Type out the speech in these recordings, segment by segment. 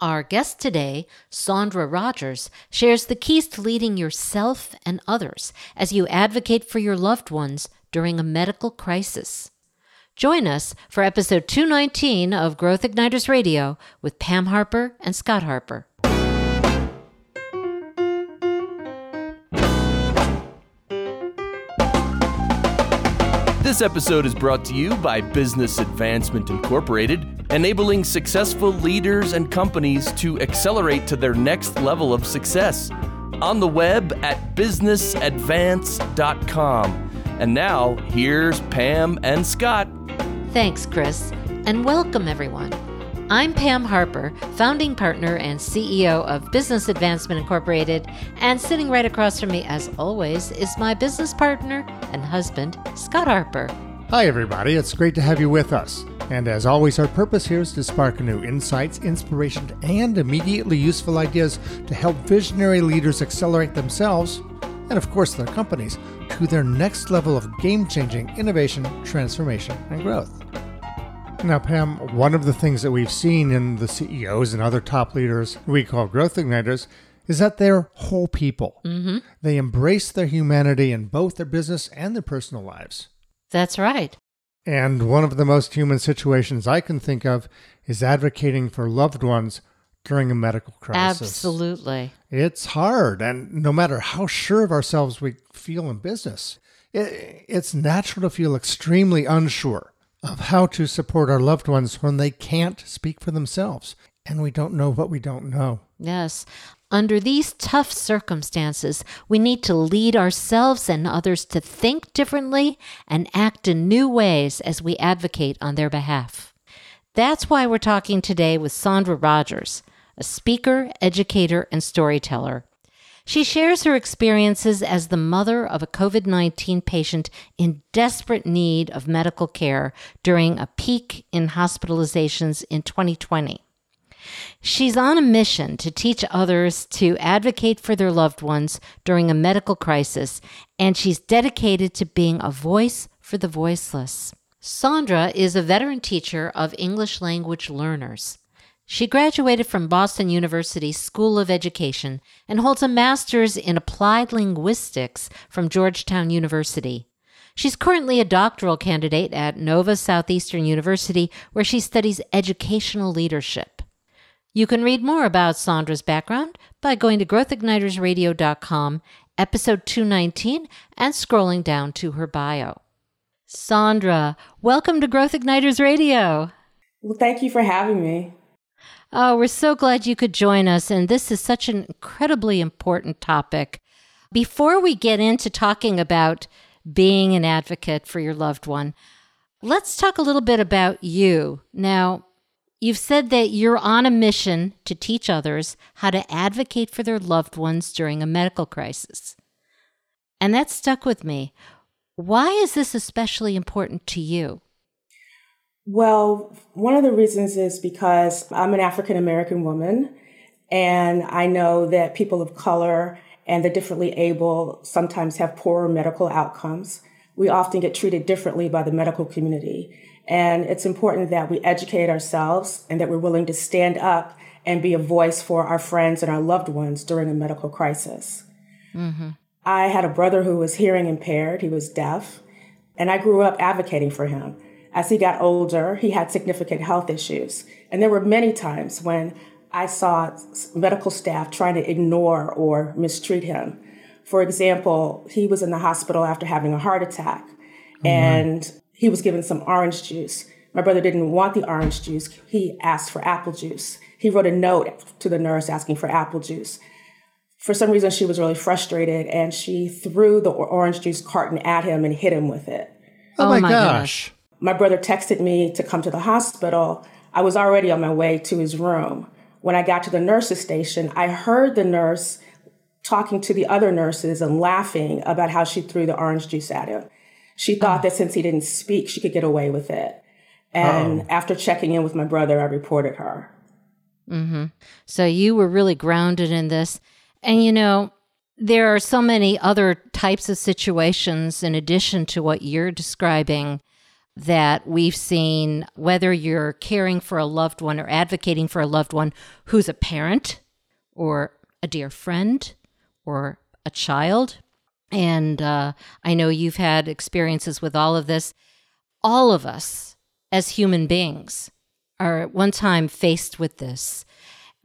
Our guest today, Saundra Rogers, shares the keys to leading yourself and others as you advocate for your loved ones during a medical crisis. Join us for episode 219 of Growth Igniters Radio with Pam Harper and Scott Harper. This episode is brought to you by Business Advancement Incorporated, enabling successful leaders and companies to accelerate to their next level of success. On the web at businessadvance.com. And now, here's Pam and Scott. Thanks, Chris, and welcome everyone. I'm Pam Harper, founding partner and CEO of Business Advancement Incorporated, and sitting right across from me, as always, is my business partner and husband, Scott Harper. Hi, everybody. It's great to have you with us. And as always, our purpose here is to spark new insights, inspiration, and immediately useful ideas to help visionary leaders accelerate themselves and, of course, their companies to their next level of game changing innovation, transformation, and growth. Now, Pam, one of the things that we've seen in the CEOs and other top leaders we call growth igniters is that they're whole people. Mm-hmm. They embrace their humanity in both their business and their personal lives. That's right. And one of the most human situations I can think of is advocating for loved ones during a medical crisis. Absolutely. It's hard. And no matter how sure of ourselves we feel in business, it, it's natural to feel extremely unsure of how to support our loved ones when they can't speak for themselves and we don't know what we don't know. Yes. Under these tough circumstances, we need to lead ourselves and others to think differently and act in new ways as we advocate on their behalf. That's why we're talking today with Saundra Rogers, a speaker, educator, and storyteller. She shares her experiences as the mother of a COVID 19 patient in desperate need of medical care during a peak in hospitalizations in 2020. She's on a mission to teach others to advocate for their loved ones during a medical crisis, and she's dedicated to being a voice for the voiceless. Saundra is a veteran teacher of English language learners. She graduated from Boston University School of Education and holds a master's in applied linguistics from Georgetown University. She's currently a doctoral candidate at Nova Southeastern University, where she studies educational leadership. You can read more about Saundra's background by going to growthignitersradio.com, episode 219, and scrolling down to her bio. Saundra, welcome to Growth Igniters Radio. Well, thank you for having me. Oh, we're so glad you could join us. And this is such an incredibly important topic. Before we get into talking about being an advocate for your loved one, let's talk a little bit about you. Now, you've said that you're on a mission to teach others how to advocate for their loved ones during a medical crisis. And that stuck with me. Why is this especially important to you? Well, one of the reasons is because I'm an African American woman, and I know that people of color and the differently able sometimes have poorer medical outcomes. We often get treated differently by the medical community. And it's important that we educate ourselves and that we're willing to stand up and be a voice for our friends and our loved ones during a medical crisis. Mm-hmm. I had a brother who was hearing impaired, he was deaf, and I grew up advocating for him. As he got older, he had significant health issues. And there were many times when I saw medical staff trying to ignore or mistreat him. For example, he was in the hospital after having a heart attack mm-hmm. and he was given some orange juice. My brother didn't want the orange juice. He asked for apple juice. He wrote a note to the nurse asking for apple juice. For some reason, she was really frustrated and she threw the orange juice carton at him and hit him with it. Oh, oh my, my gosh. gosh. My brother texted me to come to the hospital. I was already on my way to his room. When I got to the nurse's station, I heard the nurse talking to the other nurses and laughing about how she threw the orange juice at him. She thought oh. that since he didn't speak, she could get away with it. And oh. after checking in with my brother, I reported her. Mm-hmm. So you were really grounded in this. And you know, there are so many other types of situations in addition to what you're describing that we've seen, whether you're caring for a loved one or advocating for a loved one who's a parent or a dear friend or a child. And uh, I know you've had experiences with all of this. All of us as human beings are at one time faced with this.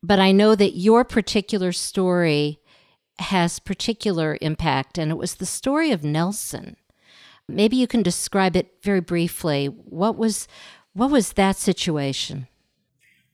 But I know that your particular story has particular impact, and it was the story of Nelson. Maybe you can describe it very briefly. What was what was that situation?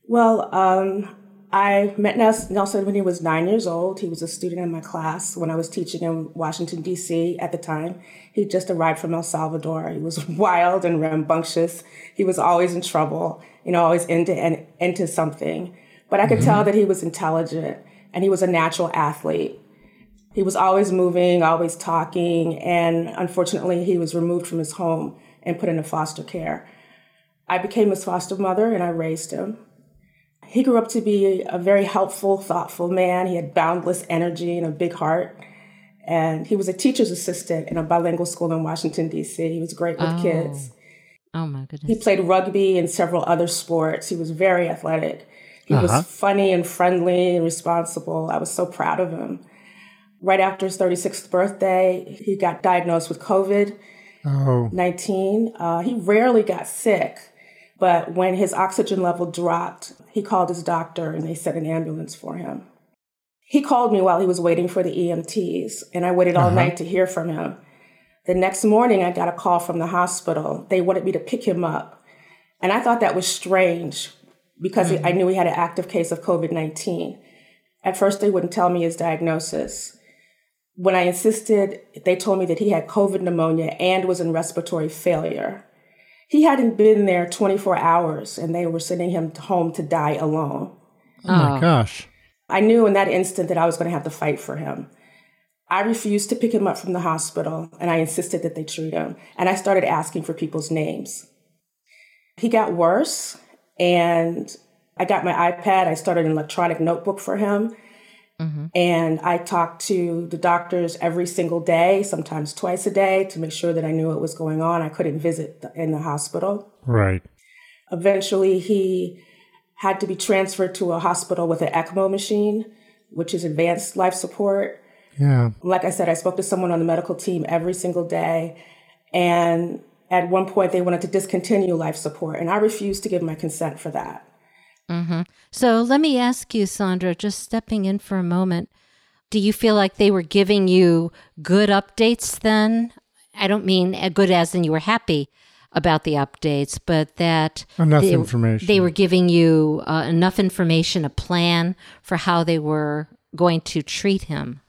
Well, um, I met Nelson when he was nine years old. He was a student in my class when I was teaching in Washington, D.C. at the time. He just arrived from El Salvador. He was wild and rambunctious. He was always in trouble, you know, always into, into something. But I could mm-hmm. tell that he was intelligent and he was a natural athlete. He was always moving, always talking, and unfortunately, he was removed from his home and put into foster care. I became his foster mother and I raised him. He grew up to be a very helpful, thoughtful man. He had boundless energy and a big heart. And he was a teacher's assistant in a bilingual school in Washington, D.C. He was great with oh. kids. Oh, my goodness. He played rugby and several other sports. He was very athletic. He uh-huh. was funny and friendly and responsible. I was so proud of him right after his 36th birthday, he got diagnosed with COVID oh. 19. Uh, he rarely got sick, but when his oxygen level dropped, he called his doctor and they sent an ambulance for him. He called me while he was waiting for the EMTs, and I waited all uh-huh. night to hear from him. The next morning, I got a call from the hospital. They wanted me to pick him up. And I thought that was strange because mm-hmm. I knew he had an active case of COVID 19. At first, they wouldn't tell me his diagnosis when I insisted, they told me that he had COVID pneumonia and was in respiratory failure. He hadn't been there 24 hours and they were sending him home to die alone. Oh my oh. gosh. I knew in that instant that I was going to have to fight for him. I refused to pick him up from the hospital and I insisted that they treat him. And I started asking for people's names. He got worse and I got my iPad. I started an electronic notebook for him Mm-hmm. And I talked to the doctors every single day, sometimes twice a day, to make sure that I knew what was going on. I couldn't visit in the hospital. Right. Eventually, he had to be transferred to a hospital with an ECMO machine, which is advanced life support. Yeah. Like I said, I spoke to someone on the medical team every single day. And at one point, they wanted to discontinue life support, and I refused to give my consent for that. Mm-hmm. So let me ask you, Saundra, just stepping in for a moment. Do you feel like they were giving you good updates then? I don't mean good as in you were happy about the updates, but that enough they, information. They were giving you uh, enough information, a plan for how they were going to treat him.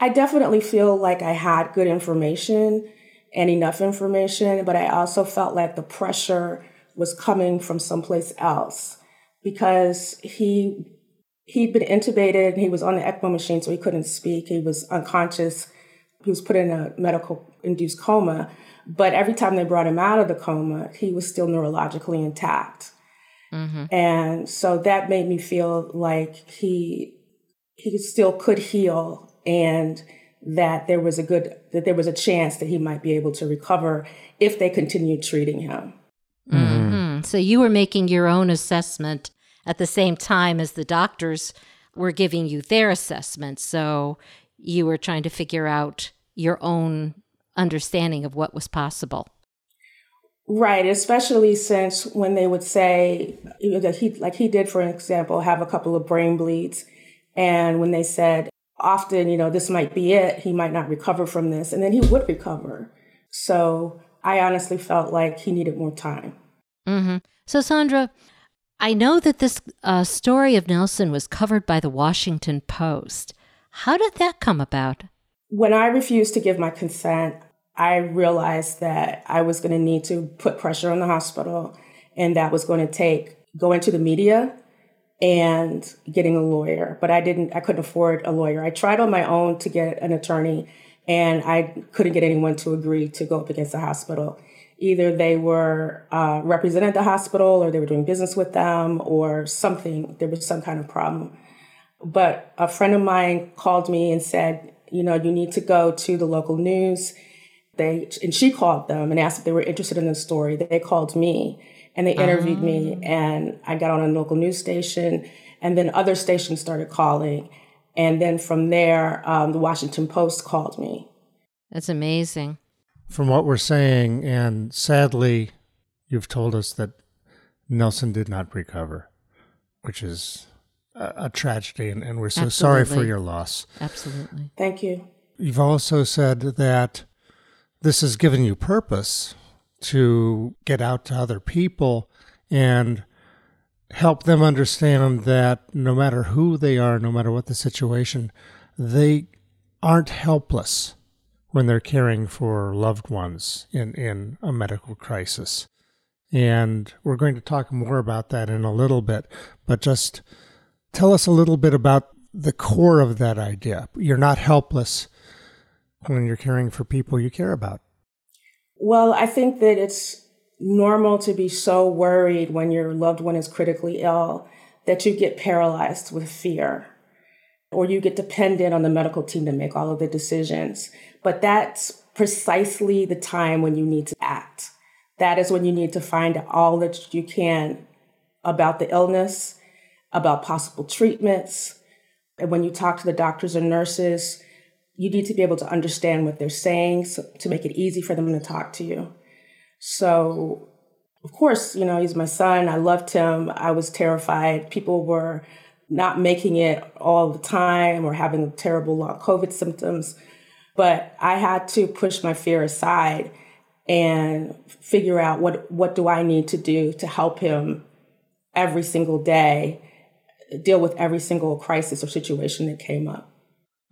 I definitely feel like I had good information and enough information, but I also felt like the pressure was coming from someplace else because he he'd been intubated and he was on the ECMO machine, so he couldn't speak. He was unconscious. He was put in a medical induced coma. But every time they brought him out of the coma, he was still neurologically intact. Mm-hmm. And so that made me feel like he he still could heal and that there was a good that there was a chance that he might be able to recover if they continued treating him. Mm-hmm. So you were making your own assessment at the same time as the doctors were giving you their assessment. So you were trying to figure out your own understanding of what was possible. Right, especially since when they would say, that he, like he did, for example, have a couple of brain bleeds. And when they said, often, you know, this might be it, he might not recover from this, and then he would recover. So I honestly felt like he needed more time. Mm-hmm. So, Saundra, I know that this uh, story of Nelson was covered by the Washington Post. How did that come about? When I refused to give my consent, I realized that I was going to need to put pressure on the hospital, and that was going to take going to the media and getting a lawyer. But I didn't, I couldn't afford a lawyer. I tried on my own to get an attorney, and I couldn't get anyone to agree to go up against the hospital either they were uh, represented at the hospital or they were doing business with them or something. There was some kind of problem. But a friend of mine called me and said, you know, you need to go to the local news They and she called them and asked if they were interested in the story. They called me and they interviewed me, ah. and I got on a local news station, and then other stations started calling, and then from there, um, the Washington Post called me. That's amazing. From what we're saying, and sadly, you've told us that Nelson did not recover, which is a, a tragedy, and, and, we're so Absolutely. sorry for your loss. Absolutely. Thank you. You've also said that this has given you purpose to get out to other people and help them understand that no matter who they are, no matter what the situation, they aren't helpless when they're caring for loved ones in, in a medical crisis. And we're going to talk more about that in a little bit, but just tell us a little bit about the core of that idea. You're not helpless when you're caring for people you care about. Well, I think that it's normal to be so worried when your loved one is critically ill that you get paralyzed with fear or you get dependent on the medical team to make all of the decisions. But that's precisely the time when you need to act. That is when you need to find all that you can about the illness, about possible treatments. And when you talk to the doctors and nurses, you need to be able to understand what they're saying so, to make it easy for them to talk to you. So, of course, you know, he's my son. I loved him. I was terrified. People were not making it all the time or having terrible long COVID symptoms. But I had to push my fear aside and figure out what, what do I need to do to help him every single day deal with every single crisis or situation that came up.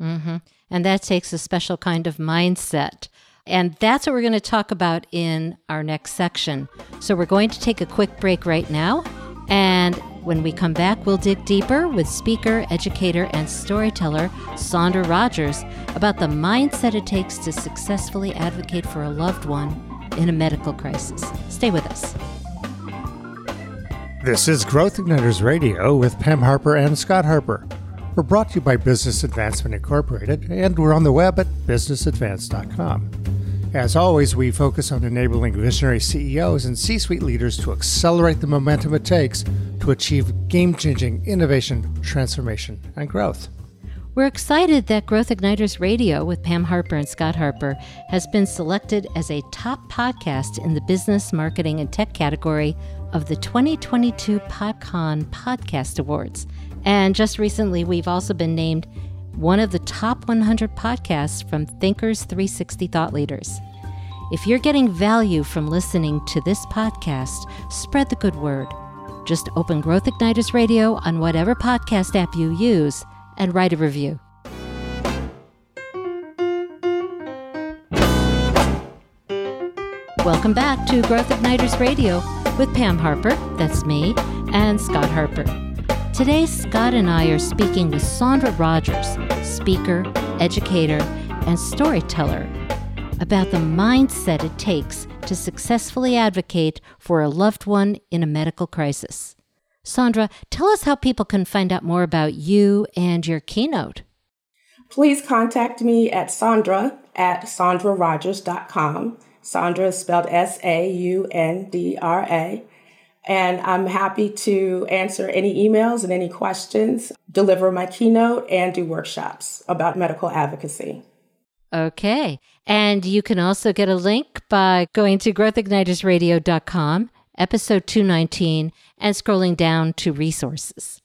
Mm-hmm. And that takes a special kind of mindset. And that's what we're going to talk about in our next section. So we're going to take a quick break right now. And when we come back, we'll dig deeper with speaker, educator, and storyteller Saundra Rogers about the mindset it takes to successfully advocate for a loved one in a medical crisis. Stay with us. This is Growth Igniters Radio with Pam Harper and Scott Harper. We're brought to you by Business Advancement Incorporated, and we're on the web at businessadvance.com. As always, we focus on enabling visionary CEOs and C suite leaders to accelerate the momentum it takes to achieve game changing innovation, transformation, and growth. We're excited that Growth Igniters Radio with Pam Harper and Scott Harper has been selected as a top podcast in the business, marketing, and tech category of the 2022 PodCon Podcast Awards. And just recently, we've also been named one of the top 100 podcasts from Thinkers 360 Thought Leaders. If you're getting value from listening to this podcast, spread the good word. Just open Growth Igniters Radio on whatever podcast app you use and write a review. Welcome back to Growth Igniters Radio with Pam Harper, that's me, and Scott Harper. Today, Scott and I are speaking with Saundra Rogers, speaker, educator, and storyteller, about the mindset it takes to successfully advocate for a loved one in a medical crisis. Saundra, tell us how people can find out more about you and your keynote. Please contact me at Saundra at SaundraRogers.com. Saundra is spelled S A U N D R A. And I'm happy to answer any emails and any questions, deliver my keynote, and do workshops about medical advocacy. Okay. And you can also get a link by going to growthignitersradio.com, episode 219, and scrolling down to resources.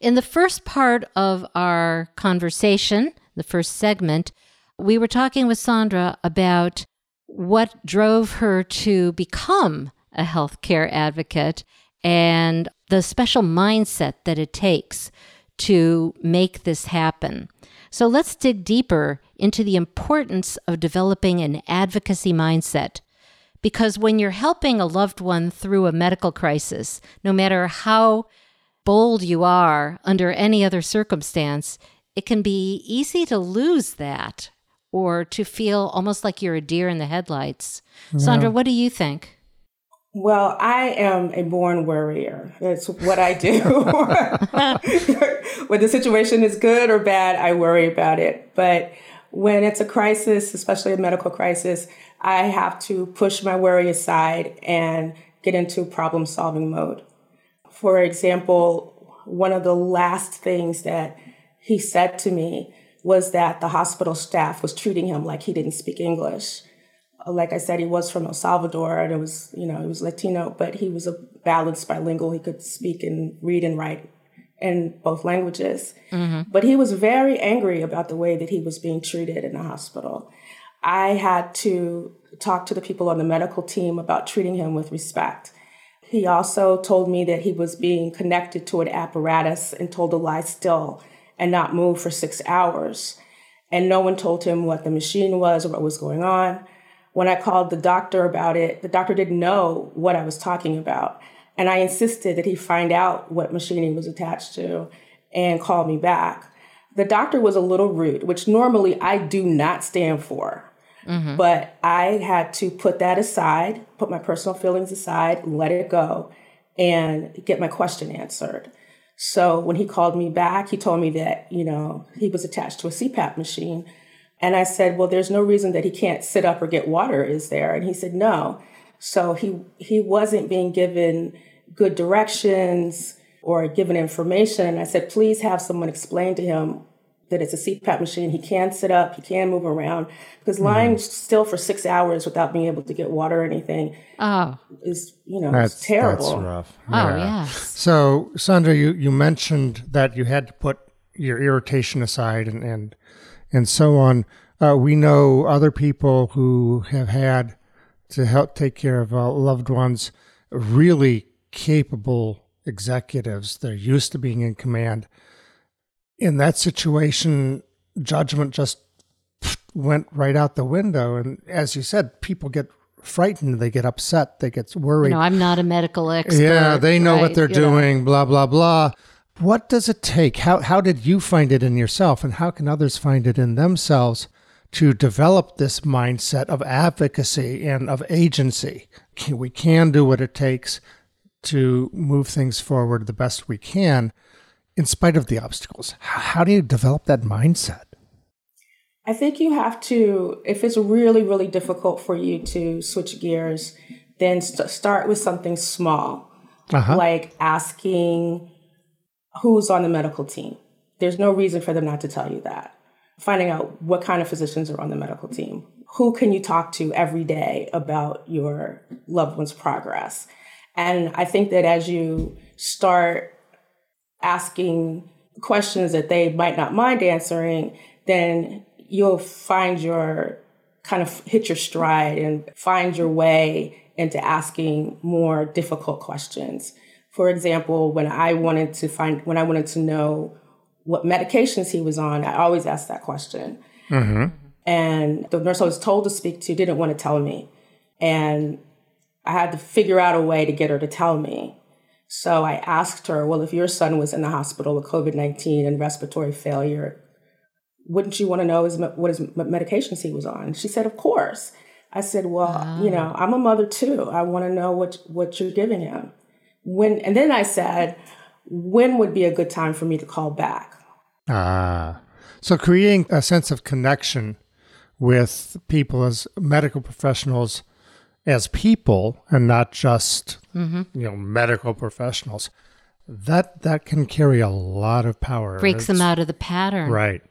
In the first part of our conversation, the first segment, we were talking with Saundra about what drove her to become a healthcare advocate and the special mindset that it takes to make this happen. So let's dig deeper into the importance of developing an advocacy mindset. Because when you're helping a loved one through a medical crisis, no matter how bold you are under any other circumstance, it can be easy to lose that or to feel almost like you're a deer in the headlights. Yeah. Saundra, what do you think? Well, I am a born worrier. That's what I do. when the situation is good or bad, I worry about it. But when it's a crisis, especially a medical crisis, I have to push my worry aside and get into problem solving mode. For example, one of the last things that he said to me was that the hospital staff was treating him like he didn't speak English. Like I said, he was from El Salvador and it was, you know, he was Latino, but he was a balanced bilingual. He could speak and read and write in both languages. Mm-hmm. But he was very angry about the way that he was being treated in the hospital. I had to talk to the people on the medical team about treating him with respect. He also told me that he was being connected to an apparatus and told to lie still and not move for six hours. And no one told him what the machine was or what was going on. When I called the doctor about it, the doctor didn't know what I was talking about. And I insisted that he find out what machine he was attached to and call me back. The doctor was a little rude, which normally I do not stand for. Mm-hmm. But I had to put that aside, put my personal feelings aside, let it go, and get my question answered. So when he called me back, he told me that, you know, he was attached to a CPAP machine. And I said, well, there's no reason that he can't sit up or get water, is there? And he said, no. So he he wasn't being given good directions or given information. And I said, please have someone explain to him that it's a CPAP machine. He can sit up, he can move around. Because mm-hmm. lying still for six hours without being able to get water or anything oh. is, you know, that's, terrible. That's rough. Oh, yeah. Oh, yeah. So, Saundra, you, you mentioned that you had to put your irritation aside and, and, and so on. Uh, we know other people who have had to help take care of uh, loved ones, really capable executives. They're used to being in command in that situation, judgment just went right out the window. And as you said, people get frightened, they get upset, they get worried. You know, I'm not a medical expert. Yeah, they know right? what they're doing, know. blah, blah, blah. What does it take? How, how did you find it in yourself, and how can others find it in themselves to develop this mindset of advocacy and of agency? We can do what it takes to move things forward the best we can in spite of the obstacles? How do you develop that mindset? I think you have to, if it's really, really difficult for you to switch gears, then st- start with something small, uh-huh. like asking who's on the medical team. There's no reason for them not to tell you that. Finding out what kind of physicians are on the medical team. Who can you talk to every day about your loved one's progress? And I think that as you start asking questions that they might not mind answering, then you'll find your kind of hit your stride and find your way into asking more difficult questions. For example, when I wanted to find, when I wanted to know what medications he was on, I always asked that question. Mm-hmm. And the nurse I was told to speak to didn't want to tell me. And I had to figure out a way to get her to tell me. So I asked her, well, if your son was in the hospital with COVID 19 and respiratory failure, wouldn't you want to know his, what his medications he was on? She said, of course. I said, well, oh. you know, I'm a mother too. I want to know what, what you're giving him. When, and then I said, when would be a good time for me to call back? Ah, so creating a sense of connection with people as medical professionals as people and not just mm-hmm. you know medical professionals that that can carry a lot of power. Breaks it's, them out of the pattern. Right.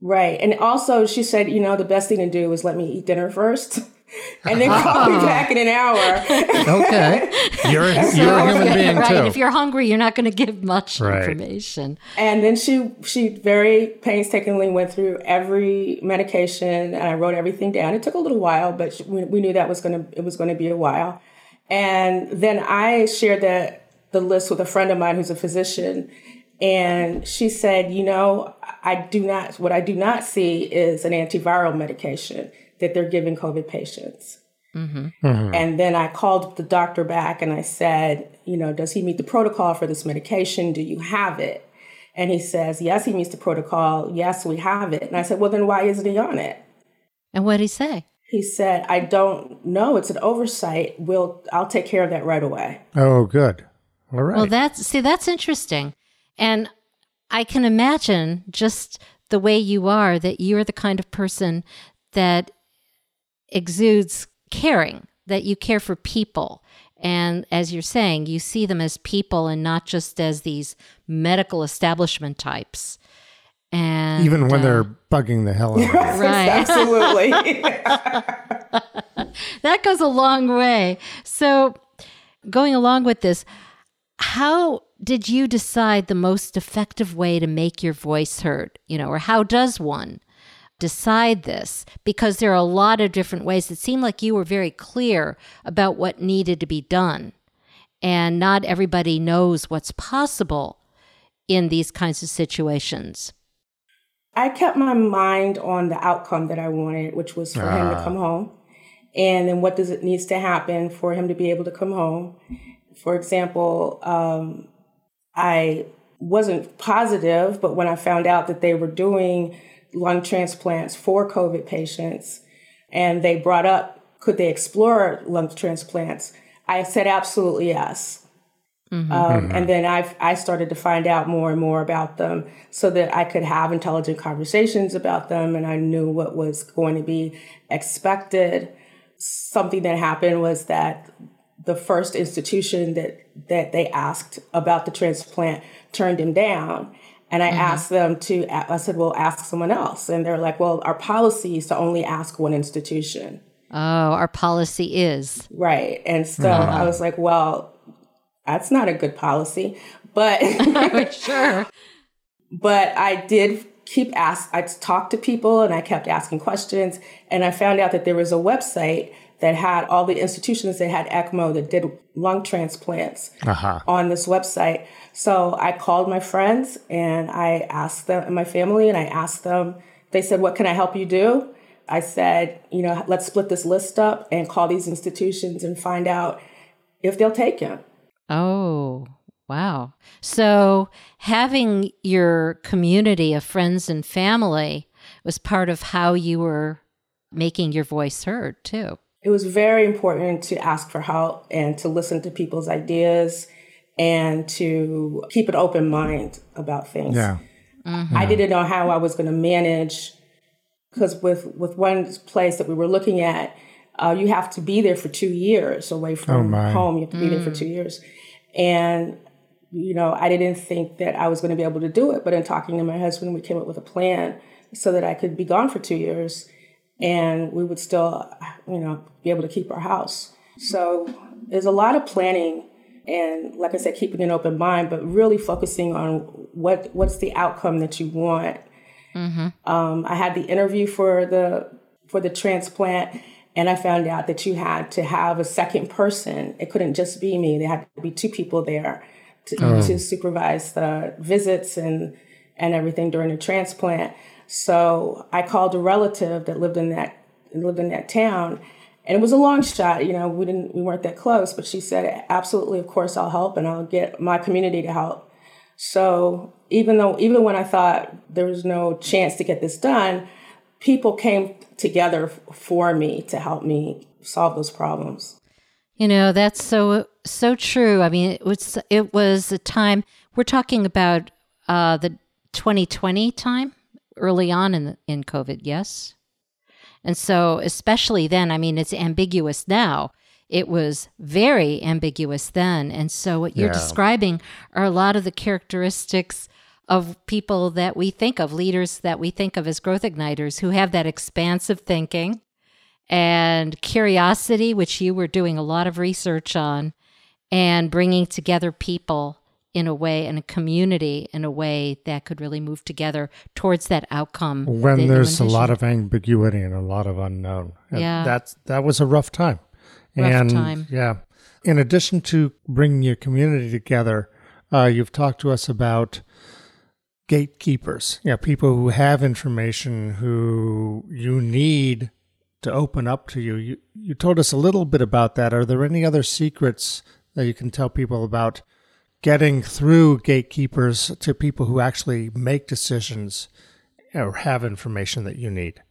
Right. And also she said you know the best thing to do is let me eat dinner first and then call me ah. back in an hour. okay, you're so, you're a human being right. too. If you're hungry, you're not going to give much right. information. And then she she very painstakingly went through every medication, and I wrote everything down. It took a little while, but we, we knew that was going to it was going to be a while. And then I shared that the list with a friend of mine who's a physician. And she said, you know, I do not, what I do not see is an antiviral medication that they're giving COVID patients. Mm-hmm. Mm-hmm. And then I called the doctor back and I said, you know, does he meet the protocol for this medication? Do you have it? And he says, yes, he meets the protocol. Yes, we have it. And I said, well, then why isn't he on it? And what did he say? He said, I don't know. It's an oversight. We'll, I'll take care of that right away. Oh, good. All right. Well, that's, see, that's interesting. And I can imagine just the way you are that you're the kind of person that exudes caring, that you care for people. And as you're saying, you see them as people and not just as these medical establishment types. And Even when uh, they're bugging the hell out of you. Right. Absolutely. that goes a long way. So, going along with this, how did you decide the most effective way to make your voice heard? You know, or how does one decide this? Because there are a lot of different ways. It seemed like you were very clear about what needed to be done. And not everybody knows what's possible in these kinds of situations. I kept my mind on the outcome that I wanted, which was for him to Ah. come home. And then what does it needs to happen for him to be able to come home? For example, um, I wasn't positive, but when I found out that they were doing lung transplants for COVID patients and they brought up, could they explore lung transplants? I said absolutely yes. Um, and then I I started to find out more and more about them so that I could have intelligent conversations about them and I knew what was going to be expected. Something that happened was that the first institution that that they asked about the transplant turned him down. And I mm-hmm. asked them to, I said, well, ask someone else. And they're like, well, our policy is to only ask one institution. Oh, our policy is. Right. And so I was like, well, that's not a good policy. But sure. but I did keep ask I talked to people and I kept asking questions and I found out that there was a website that had all the institutions that had ECMO that did lung transplants Uh-huh. on this website. So I called my friends and I asked them and my family and I asked them, they said, What can I help you do? I said, you know, let's split this list up and call these institutions and find out if they'll take him. Oh, wow. So having your community of friends and family was part of how you were making your voice heard, too. It was very important to ask for help and to listen to people's ideas and to keep an open mind about things. Yeah. I didn't know how I was going to manage because with with one place that we were looking at, uh, you have to be there for two years away from my. home. You have to be there for two years, and you know I didn't think that I was going to be able to do it. But in talking to my husband, we came up with a plan so that I could be gone for two years, and we would still, you know, be able to keep our house. So there's a lot of planning and like I said, keeping an open mind, but really focusing on what what's the outcome that you want. Um, I had the interview for the for the transplant, and I found out that you had to have a second person. It couldn't just be me. There had to be two people there to, to supervise the visits and and everything during the transplant. So I called a relative that lived in that lived in that town, and it was a long shot. You know, we didn't we weren't that close, but she said, "Absolutely, of course, I'll help, and I'll get my community to help." So even though even when I thought there was no chance to get this done, people came together for me to help me solve those problems. You know, that's so so true. I mean, it was it was a time we're talking about uh the 2020 time early on in in COVID, yes. And so especially then, I mean, it's ambiguous now. It was very ambiguous then. And so what you're Yeah. describing are a lot of the characteristics of people that we think of, leaders that we think of as growth igniters who have that expansive thinking and curiosity, which you were doing a lot of research on, and bringing together people in a way and a community in a way that could really move together towards that outcome. When that there's a lot of ambiguity and a lot of unknown. Yeah. That's that was a rough time. Rough and time. yeah. In addition to bringing your community together, uh, you've talked to us about gatekeepers. Yeah, people who have information who you need to open up to you. You you told us a little bit about that. Are there any other secrets that you can tell people about getting through gatekeepers to people who actually make decisions or have information that you need?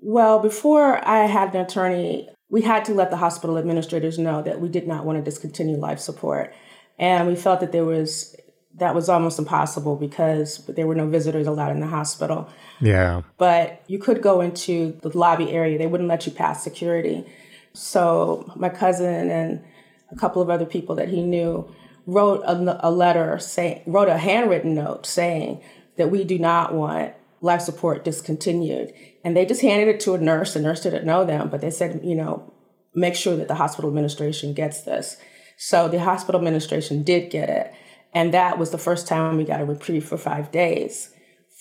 Well, before I had an attorney, we had to let the hospital administrators know that we did not want to discontinue life support. And we felt that there was that was almost impossible because there were no visitors allowed in the hospital. Yeah. But you could go into the lobby area, they wouldn't let you pass security. So my cousin and a couple of other people that he knew wrote a, a letter saying, wrote a handwritten note saying that we do not want life support discontinued. And they just handed it to a nurse. The nurse didn't know them, but they said, you know, make sure that the hospital administration gets this. So the hospital administration did get it. And that was the first time we got a reprieve for five days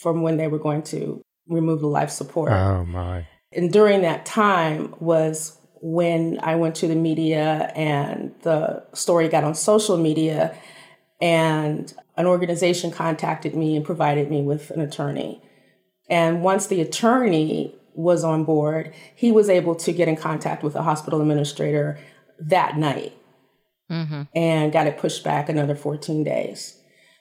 from when they were going to remove the life support. Oh, my. And during that time was when I went to the media and the story got on social media, and an organization contacted me and provided me with an attorney. And once the attorney was on board, he was able to get in contact with the hospital administrator that night mm-hmm. and got it pushed back another 14 days.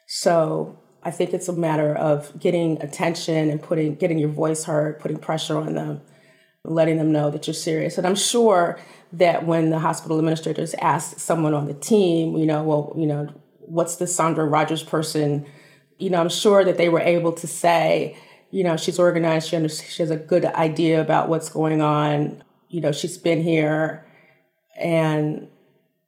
So I think it's a matter of getting attention and putting getting your voice heard, putting pressure on them, letting them know that you're serious. And I'm sure that when the hospital administrators asked someone on the team, you know, well, you know, what's the Saundra Rogers person? You know, I'm sure that they were able to say, you know, she's organized. She understands, she has a good idea about what's going on. You know, she's been here, and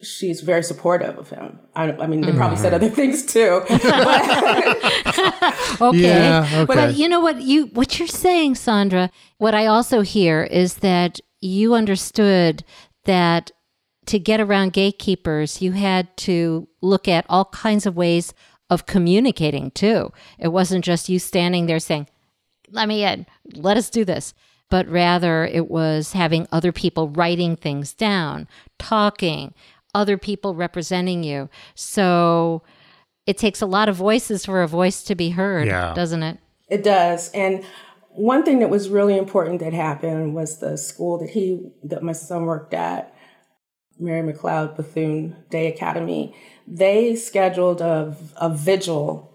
she's very supportive of him. I, I mean, they probably said mm-hmm. other things too. okay. Yeah, okay. But uh, you know what you what you're saying, Saundra. What I also hear is that you understood that to get around gatekeepers, you had to look at all kinds of ways of communicating too. It wasn't just you standing there saying, let me in, let us do this. But rather, it was having other people writing things down, talking, other people representing you. So it takes a lot of voices for a voice to be heard, yeah. doesn't it? It does. And one thing that was really important that happened was the school that he that my son worked at, Mary McLeod Bethune Day Academy. They scheduled a, a vigil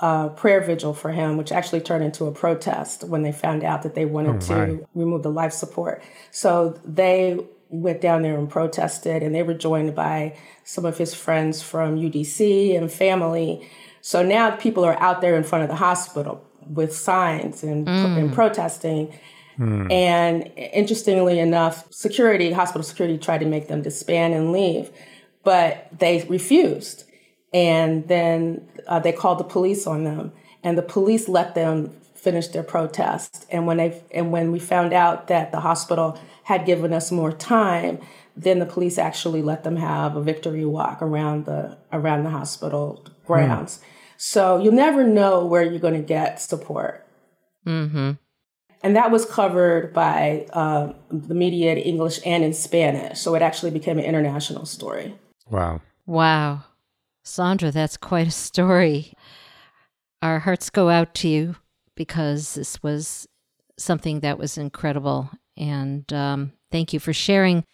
a prayer vigil for him, which actually turned into a protest when they found out that they wanted oh, to remove the life support. So they went down there and protested, and they were joined by some of his friends from UDC and family. So now people are out there in front of the hospital with signs and, mm. and protesting. Mm. And interestingly enough, security, hospital security tried to make them disband and leave, but they refused and then uh, they called the police on them and the police let them finish their protest and when they and when we found out that the hospital had given us more time then the police actually let them have a victory walk around the around the hospital grounds mm. so you'll never know where you're going to get support mm-hmm. and that was covered by uh, the media in english and in spanish so it actually became an international story wow wow Saundra, that's quite a story. Our hearts go out to you because this was something that was incredible. And um, thank you for sharing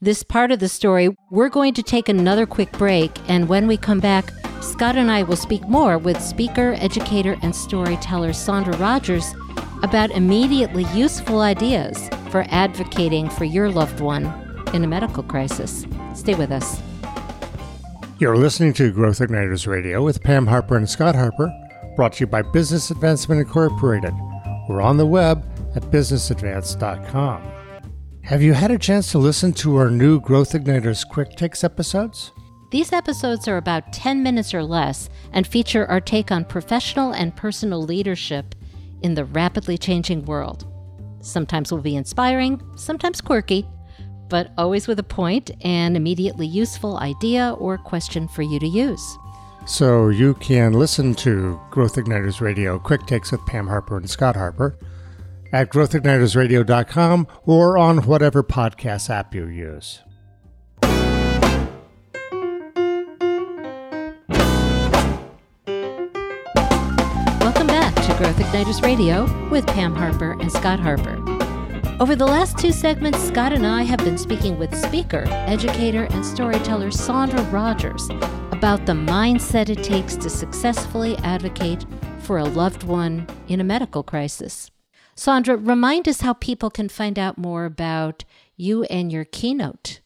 this part of the story. We're going to take another quick break. And when we come back, Scott and I will speak more with speaker, educator, and storyteller Saundra Rogers about immediately useful ideas for advocating for your loved one in a medical crisis. Stay with us. You're listening to Growth Igniters Radio with Pam Harper and Scott Harper, brought to you by Business Advancement Incorporated. We're on the web at businessadvance.com. Have you had a chance to listen to our new Growth Igniters Quick Takes episodes? These episodes are about 10 minutes or less and feature our take on professional and personal leadership in the rapidly changing world. Sometimes will be inspiring, sometimes quirky, but always with a point and immediately useful idea or question for you to use. So you can listen to Growth Igniters Radio Quick Takes with Pam Harper and Scott Harper at growthignitersradio.com or on whatever podcast app you use. Welcome back to Growth Igniters Radio with Pam Harper and Scott Harper. Over the last two segments, Scott and I have been speaking with speaker, educator, and storyteller Saundra Rogers about the mindset it takes to successfully advocate for a loved one in a medical crisis. Saundra, remind us how people can find out more about you and your keynote.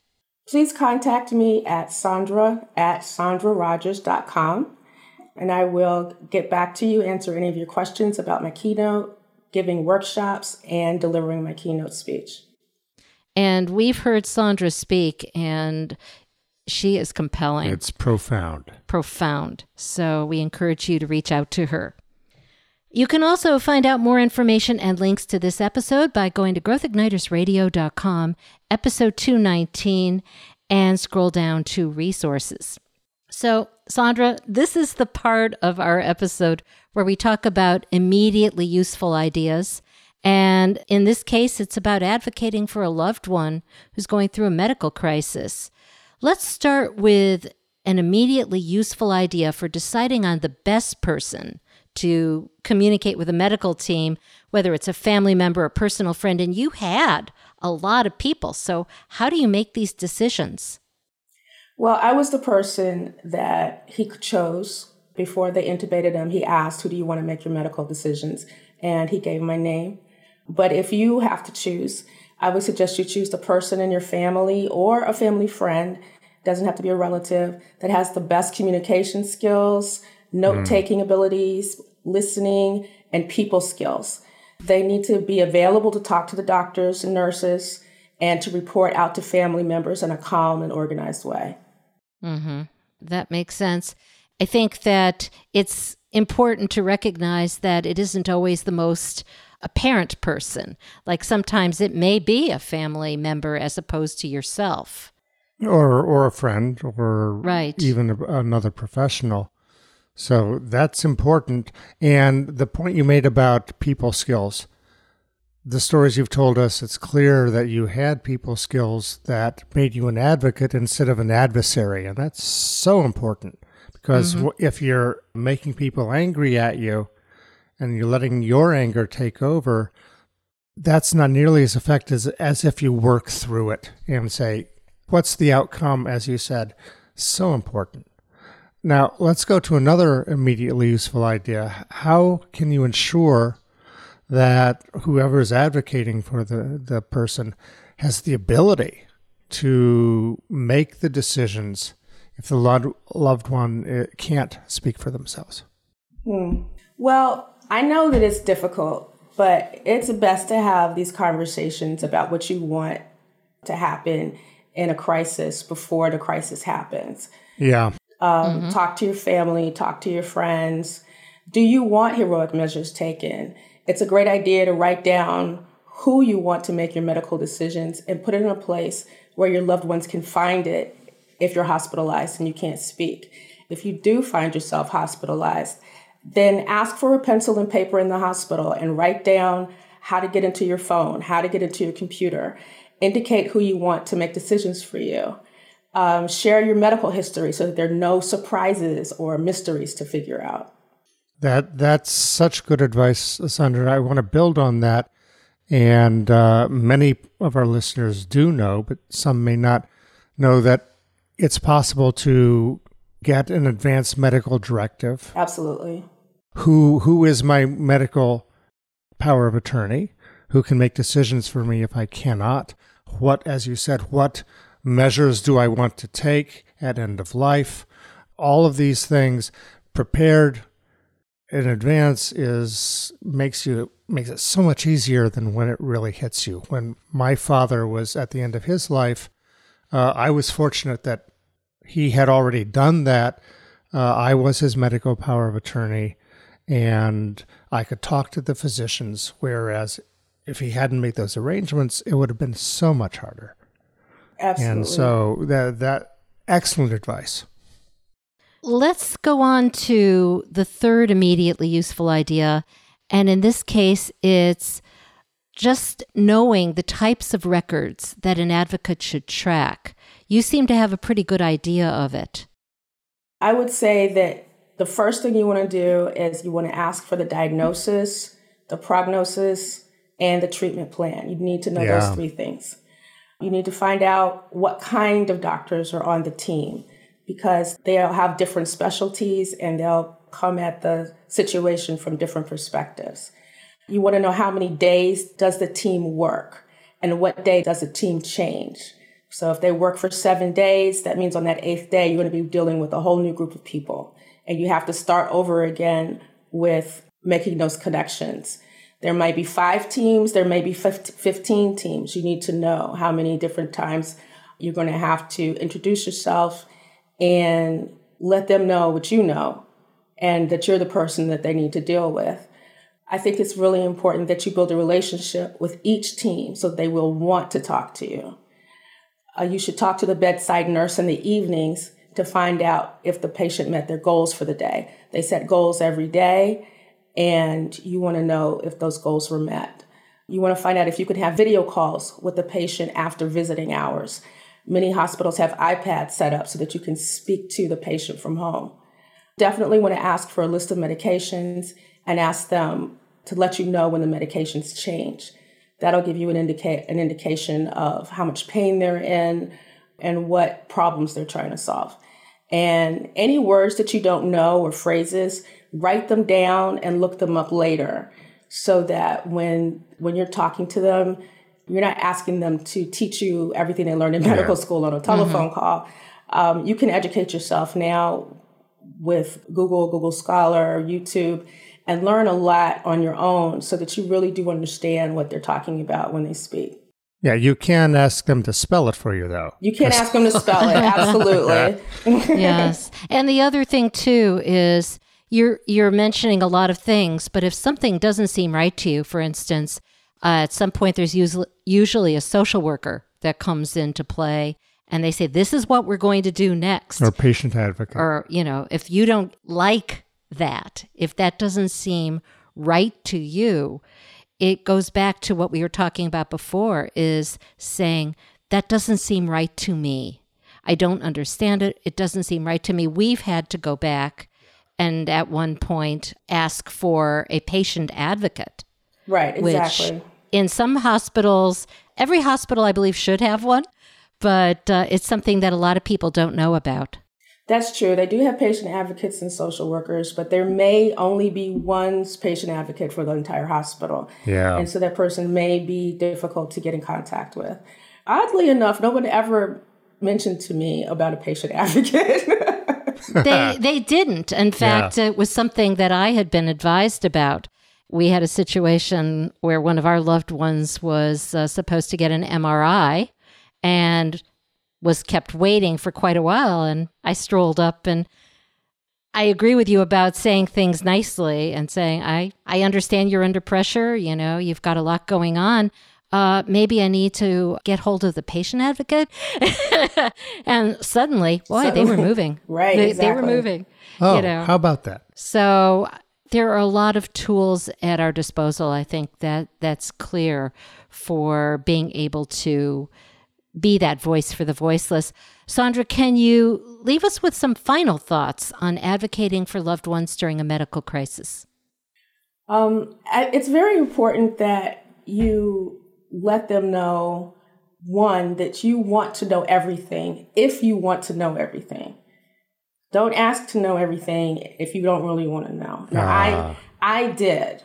Please contact me at saundra at saundrarogers.com. And I will get back to you, answer any of your questions about my keynote, giving workshops, and delivering my keynote speech. And we've heard Saundra speak, and she is compelling. It's profound. Profound. So we encourage you to reach out to her. You can also find out more information and links to this episode by going to growthignitersradio.com, episode 219, and scroll down to resources. So, Saundra, this is the part of our episode where we talk about immediately useful ideas. And in this case, it's about advocating for a loved one who's going through a medical crisis. Let's start with an immediately useful idea for deciding on the best person to communicate with a medical team, whether it's a family member, a personal friend, and you had a lot of people. So, how do you make these decisions? Well, I was the person that he chose before they intubated him. He asked, Who do you want to make your medical decisions? And he gave my name. But if you have to choose, I would suggest you choose the person in your family or a family friend, doesn't have to be a relative, that has the best communication skills, note taking mm. abilities, listening, and people skills. They need to be available to talk to the doctors and nurses and to report out to family members in a calm and organized way. Mm-hmm. That makes sense. I think that it's important to recognize that it isn't always the most apparent person. Like sometimes it may be a family member as opposed to yourself. Or, or a friend, or right. even a, another professional. So that's important. And the point you made about people skills, the stories you've told us, it's clear that you had people skills that made you an advocate instead of an adversary. And that's so important because mm-hmm. if you're making people angry at you and you're letting your anger take over, that's not nearly as effective as, as if you work through it and say, what's the outcome, as you said? So important. Now, let's go to another immediately useful idea. How can you ensure that whoever is advocating for the, the person has the ability to make the decisions if the loved one eh, can't speak for themselves? Hmm. Well, I know that it's difficult, but it's best to have these conversations about what you want to happen in a crisis before the crisis happens. Yeah. Um, mm-hmm. Talk to your family, talk to your friends. Do you want heroic measures taken? It's a great idea to write down who you want to make your medical decisions and put it in a place where your loved ones can find it if you're hospitalized and you can't speak. If you do find yourself hospitalized, then ask for a pencil and paper in the hospital and write down how to get into your phone, how to get into your computer. Indicate who you want to make decisions for you. Um, share your medical history so that there are no surprises or mysteries to figure out. That that's such good advice, Saundra. I want to build on that, and uh, many of our listeners do know, but some may not know that it's possible to get an advanced medical directive. Absolutely. Who who is my medical power of attorney? Who can make decisions for me if I cannot? What, as you said, what measures do I want to take at end of life? All of these things prepared in advance is makes you makes it so much easier than when it really hits you. When my father was at the end of his life, uh, I was fortunate that he had already done that. Uh, I was his medical power of attorney, and I could talk to the physicians. Whereas if he hadn't made those arrangements, it would have been so much harder. Absolutely. And so that that excellent advice. Let's go on to the third immediately useful idea. And in this case, it's just knowing the types of records that an advocate should track. You seem to have a pretty good idea of it. I would say that the first thing you want to do is you want to ask for the diagnosis, the prognosis, and the treatment plan. You need to know yeah. those three things. You need to find out what kind of doctors are on the team because they'll have different specialties and they'll come at the situation from different perspectives. You want to know how many days does the team work and what day does the team change. So if they work for seven days, that means on that eighth day, you're going to be dealing with a whole new group of people. And you have to start over again with making those connections. There might be five teams, there may be 15 teams. You need to know how many different times you're going to have to introduce yourself and let them know what you know and that you're the person that they need to deal with. I think it's really important that you build a relationship with each team so they will want to talk to you. Uh, you should talk to the bedside nurse in the evenings to find out if the patient met their goals for the day. They set goals every day, and you want to know if those goals were met. You want to find out if you could have video calls with the patient after visiting hours. Many hospitals have iPads set up so that you can speak to the patient from home. Definitely want to ask for a list of medications and ask them to let you know when the medications change. That'll give you an, indica- an indication of how much pain they're in and what problems they're trying to solve. And any words that you don't know or phrases, write them down and look them up later so that when when you're talking to them, you're not asking them to teach you everything they learned in medical yeah. school on a telephone mm-hmm. call. Um, you can educate yourself now with Google, Google Scholar, YouTube, and learn a lot on your own so that you really do understand what they're talking about when they speak. Yeah, you can ask them to spell it for you, though. You can ask them to spell it, absolutely. yes, and the other thing too is you're you're mentioning a lot of things, but if something doesn't seem right to you, for instance, uh, at some point there's usually usually a social worker that comes into play and they say this is what we're going to do next. Or patient advocate. Or you know if you don't like that if that doesn't seem right to you it goes back to what we were talking about before is saying that doesn't seem right to me. I don't understand it. It doesn't seem right to me. We've had to go back and at one point ask for a patient advocate right exactly which in some hospitals every hospital i believe should have one but uh, it's something that a lot of people don't know about. That's true. They do have patient advocates and social workers, but there may only be one patient advocate for the entire hospital. Yeah. And so that person may be difficult to get in contact with. Oddly enough, no one ever mentioned to me about a patient advocate. They they didn't. In fact, yeah. it was something that I had been advised about. We had a situation where one of our loved ones was uh, supposed to get an MRI and was kept waiting for quite a while. And I strolled up and I agree with you about saying things nicely and saying, I, I understand you're under pressure. You know, you've got a lot going on. Uh, maybe I need to get hold of the patient advocate. and suddenly, boy, they were moving. right. They, exactly. they were moving. Oh, you know. how about that? So there are a lot of tools at our disposal. I think that that's clear for being able to be that voice for the voiceless. Saundra, can you leave us with some final thoughts on advocating for loved ones during a medical crisis? Um, it's very important that you let them know one, that you want to know everything if you want to know everything. Don't ask to know everything if you don't really want to know. Now, ah. I I did.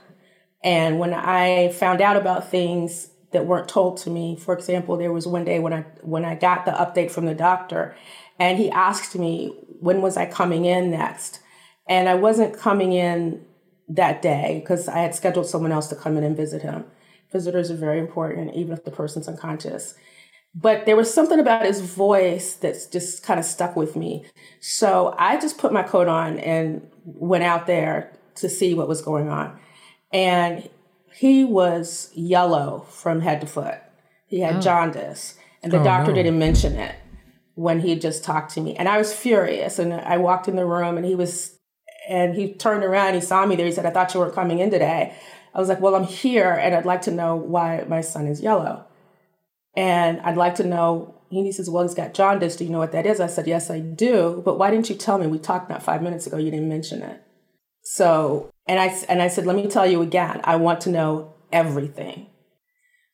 And when I found out about things that weren't told to me. For example, there was one day when I when I got the update from the doctor and he asked me when was I coming in next. And I wasn't coming in that day because I had scheduled someone else to come in and visit him. Visitors are very important, even if the person's unconscious. But there was something about his voice that's just kind of stuck with me. So I just put my coat on and went out there to see what was going on. And he was yellow from head to foot. He had oh. jaundice, and the oh, doctor no. didn't mention it when he just talked to me. And I was furious. And I walked in the room, and he was, and he turned around. He saw me there. He said, "I thought you weren't coming in today." I was like, "Well, I'm here, and I'd like to know why my son is yellow, and I'd like to know." He says, "Well, he's got jaundice. Do you know what that is?" I said, "Yes, I do. But why didn't you tell me? We talked not five minutes ago. You didn't mention it." So and I and I said, let me tell you again. I want to know everything.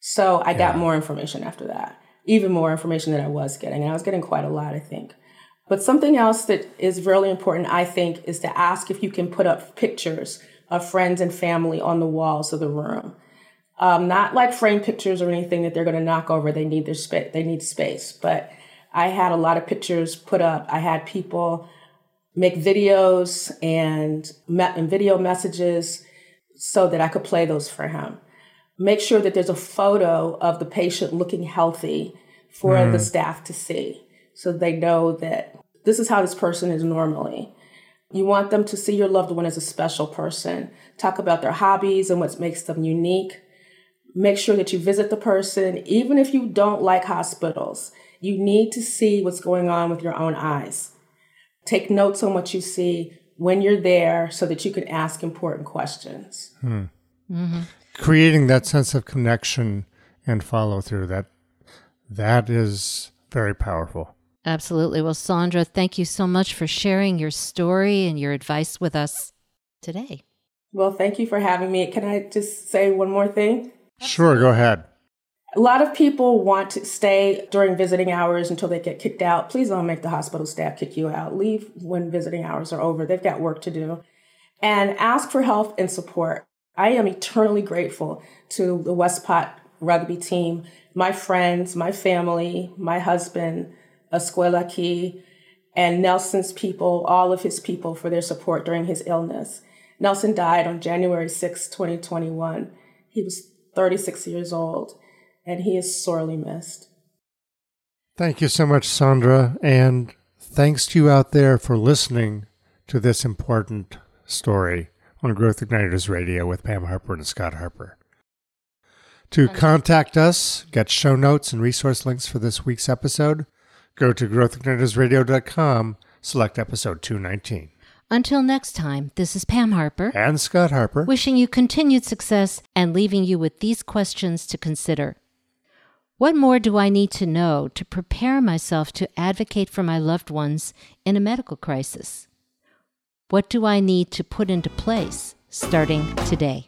So I yeah. got more information after that, even more information than I was getting, and I was getting quite a lot, I think. But something else that is really important, I think, is to ask if you can put up pictures of friends and family on the walls of the room. Um, not like frame pictures or anything that they're going to knock over. They need their space. They need space. But I had a lot of pictures put up. I had people make videos and, me- and video messages so that I could play those for him. Make sure that there's a photo of the patient looking healthy for mm. the staff to see so they know that this is how this person is normally. You want them to see your loved one as a special person. Talk about their hobbies and what makes them unique. Make sure that you visit the person, even if you don't like hospitals. You need to see what's going on with your own eyes. Take notes on what you see when you're there so that you can ask important questions. Hmm. Mm-hmm. Creating that sense of connection and follow through that that is very powerful. Absolutely. Well, Saundra, thank you so much for sharing your story and your advice with us today. Well, thank you for having me. Can I just say one more thing? Sure, go ahead. A lot of people want to stay during visiting hours until they get kicked out. Please don't make the hospital staff kick you out. Leave when visiting hours are over. They've got work to do. And ask for help and support. I am eternally grateful to the Westport rugby team, my friends, my family, my husband, Escuela Key, and Nelson's people, all of his people, for their support during his illness. Nelson died on January 6, 2021. He was 36 years old, and he is sorely missed. Thank you so much, Saundra, and thanks to you out there for listening to this important story on Growth Igniters Radio with Pam Harper and Scott Harper. To contact us, get show notes and resource links for this week's episode, Go to growthignitersradio.com, select episode 219. Until next time, this is Pam Harper and Scott Harper, wishing you continued success and leaving you with these questions to consider. What more do I need to know to prepare myself to advocate for my loved ones in a medical crisis? What do I need to put into place starting today?